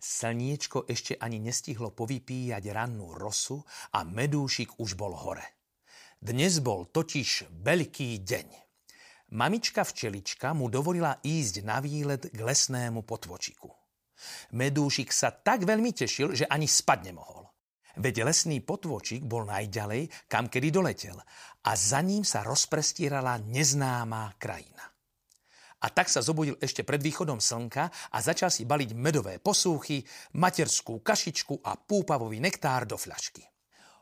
Slniečko ešte ani nestihlo povypíjať rannú rosu a medúšik už bol hore. Dnes bol totiž veľký deň. Mamička včelička mu dovolila ísť na výlet k lesnému potvočiku. Medúšik sa tak veľmi tešil, že ani spať nemohol. Veď lesný potvočík bol najďalej, kam kedy doletel a za ním sa rozprestierala neznámá krajina. A tak sa zobudil ešte pred východom slnka a začal si baliť medové posúchy, materskú kašičku a púpavový nektár do fľašky.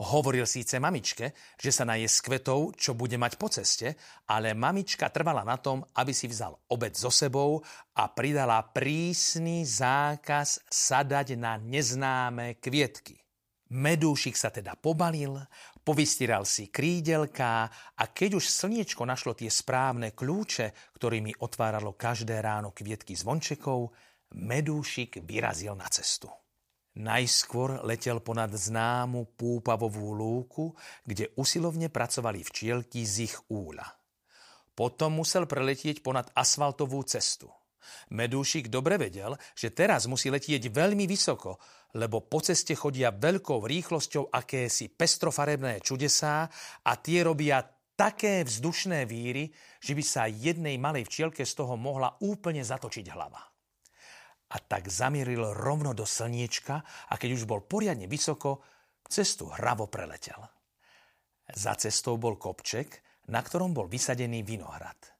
Hovoril síce mamičke, že sa naje s kvetov, čo bude mať po ceste, ale mamička trvala na tom, aby si vzal obed so sebou a pridala prísny zákaz sadať na neznáme kvietky. Medúšik sa teda pobalil, Povystiral si krídelká a keď už slniečko našlo tie správne kľúče, ktorými otváralo každé ráno kvietky zvončekov, medúšik vyrazil na cestu. Najskôr letel ponad známu púpavovú lúku, kde usilovne pracovali včielky z ich úľa. Potom musel preletieť ponad asfaltovú cestu – Medúšik dobre vedel, že teraz musí letieť veľmi vysoko, lebo po ceste chodia veľkou rýchlosťou akési pestrofarebné čudesá a tie robia také vzdušné víry, že by sa jednej malej včielke z toho mohla úplne zatočiť hlava. A tak zamieril rovno do slniečka a keď už bol poriadne vysoko, cestu hravo preletel. Za cestou bol kopček, na ktorom bol vysadený vinohrad.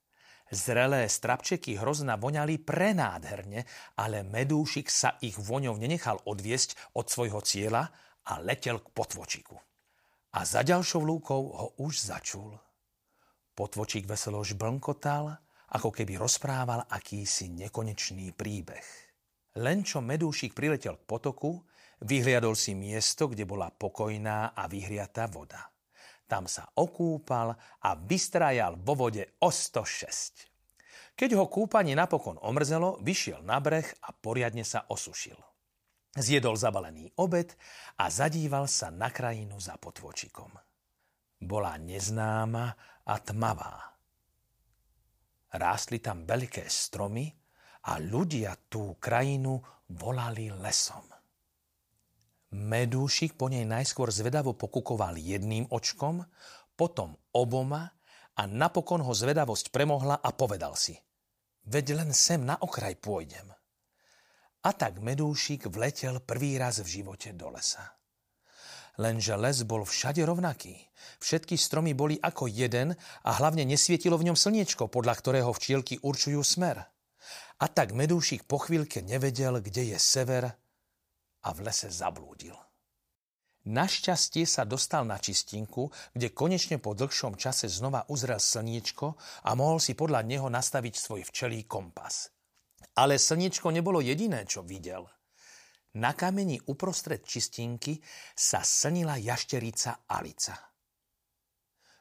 Zrelé strapčeky hrozna voňali prenádherne, ale medúšik sa ich voňou nenechal odviesť od svojho cieľa a letel k potvočiku. A za ďalšou lúkou ho už začul. Potvočík veselo žblnkotal, ako keby rozprával akýsi nekonečný príbeh. Len čo medúšik priletel k potoku, vyhliadol si miesto, kde bola pokojná a vyhriatá voda. Tam sa okúpal a vystrajal vo vode o 106. Keď ho kúpanie napokon omrzelo, vyšiel na breh a poriadne sa osušil. Zjedol zabalený obed a zadíval sa na krajinu za potvočikom. Bola neznáma a tmavá. Rástli tam veľké stromy a ľudia tú krajinu volali lesom. Medúšik po nej najskôr zvedavo pokukoval jedným očkom, potom oboma a napokon ho zvedavosť premohla a povedal si Veď len sem na okraj pôjdem. A tak Medúšik vletel prvý raz v živote do lesa. Lenže les bol všade rovnaký. Všetky stromy boli ako jeden a hlavne nesvietilo v ňom slniečko, podľa ktorého včielky určujú smer. A tak Medúšik po chvíľke nevedel, kde je sever a v lese zablúdil. Našťastie sa dostal na čistinku, kde konečne po dlhšom čase znova uzrel slniečko a mohol si podľa neho nastaviť svoj včelý kompas. Ale slniečko nebolo jediné, čo videl. Na kameni uprostred čistinky sa slnila jašterica Alica.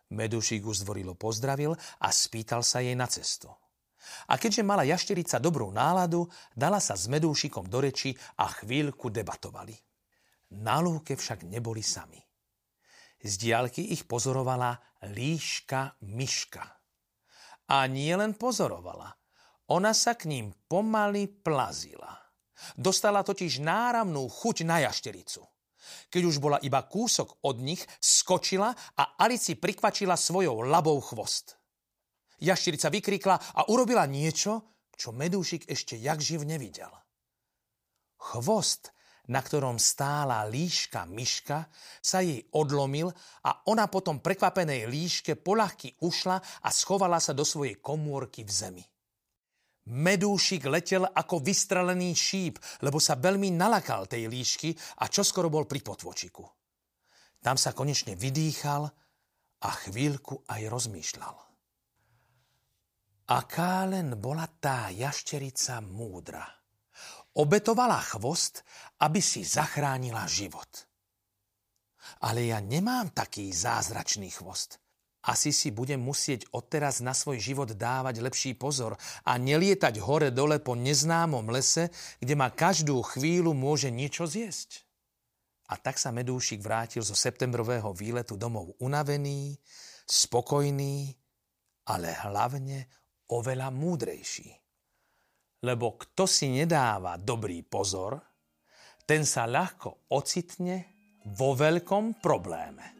Medušík už zdvorilo pozdravil a spýtal sa jej na cestu. A keďže mala jašterica dobrú náladu, dala sa s medúšikom do reči a chvíľku debatovali. Na lúke však neboli sami. Z diálky ich pozorovala líška myška. A nie len pozorovala, ona sa k ním pomaly plazila. Dostala totiž náramnú chuť na jaštericu. Keď už bola iba kúsok od nich, skočila a Alici prikvačila svojou labou chvost. Jašterica vykrikla a urobila niečo, čo medúšik ešte jak živ nevidel. Chvost, na ktorom stála líška myška, sa jej odlomil a ona potom prekvapenej líške polahky ušla a schovala sa do svojej komórky v zemi. Medúšik letel ako vystrelený šíp, lebo sa veľmi nalakal tej líšky a čoskoro bol pri potvočiku. Tam sa konečne vydýchal a chvíľku aj rozmýšľal. Aká len bola tá jašterica múdra. Obetovala chvost, aby si zachránila život. Ale ja nemám taký zázračný chvost. Asi si budem musieť odteraz na svoj život dávať lepší pozor a nelietať hore-dole po neznámom lese, kde ma každú chvíľu môže niečo zjesť. A tak sa Medúšik vrátil zo septembrového výletu domov unavený, spokojný, ale hlavne oveľa múdrejší. Lebo kto si nedáva dobrý pozor, ten sa ľahko ocitne vo veľkom probléme.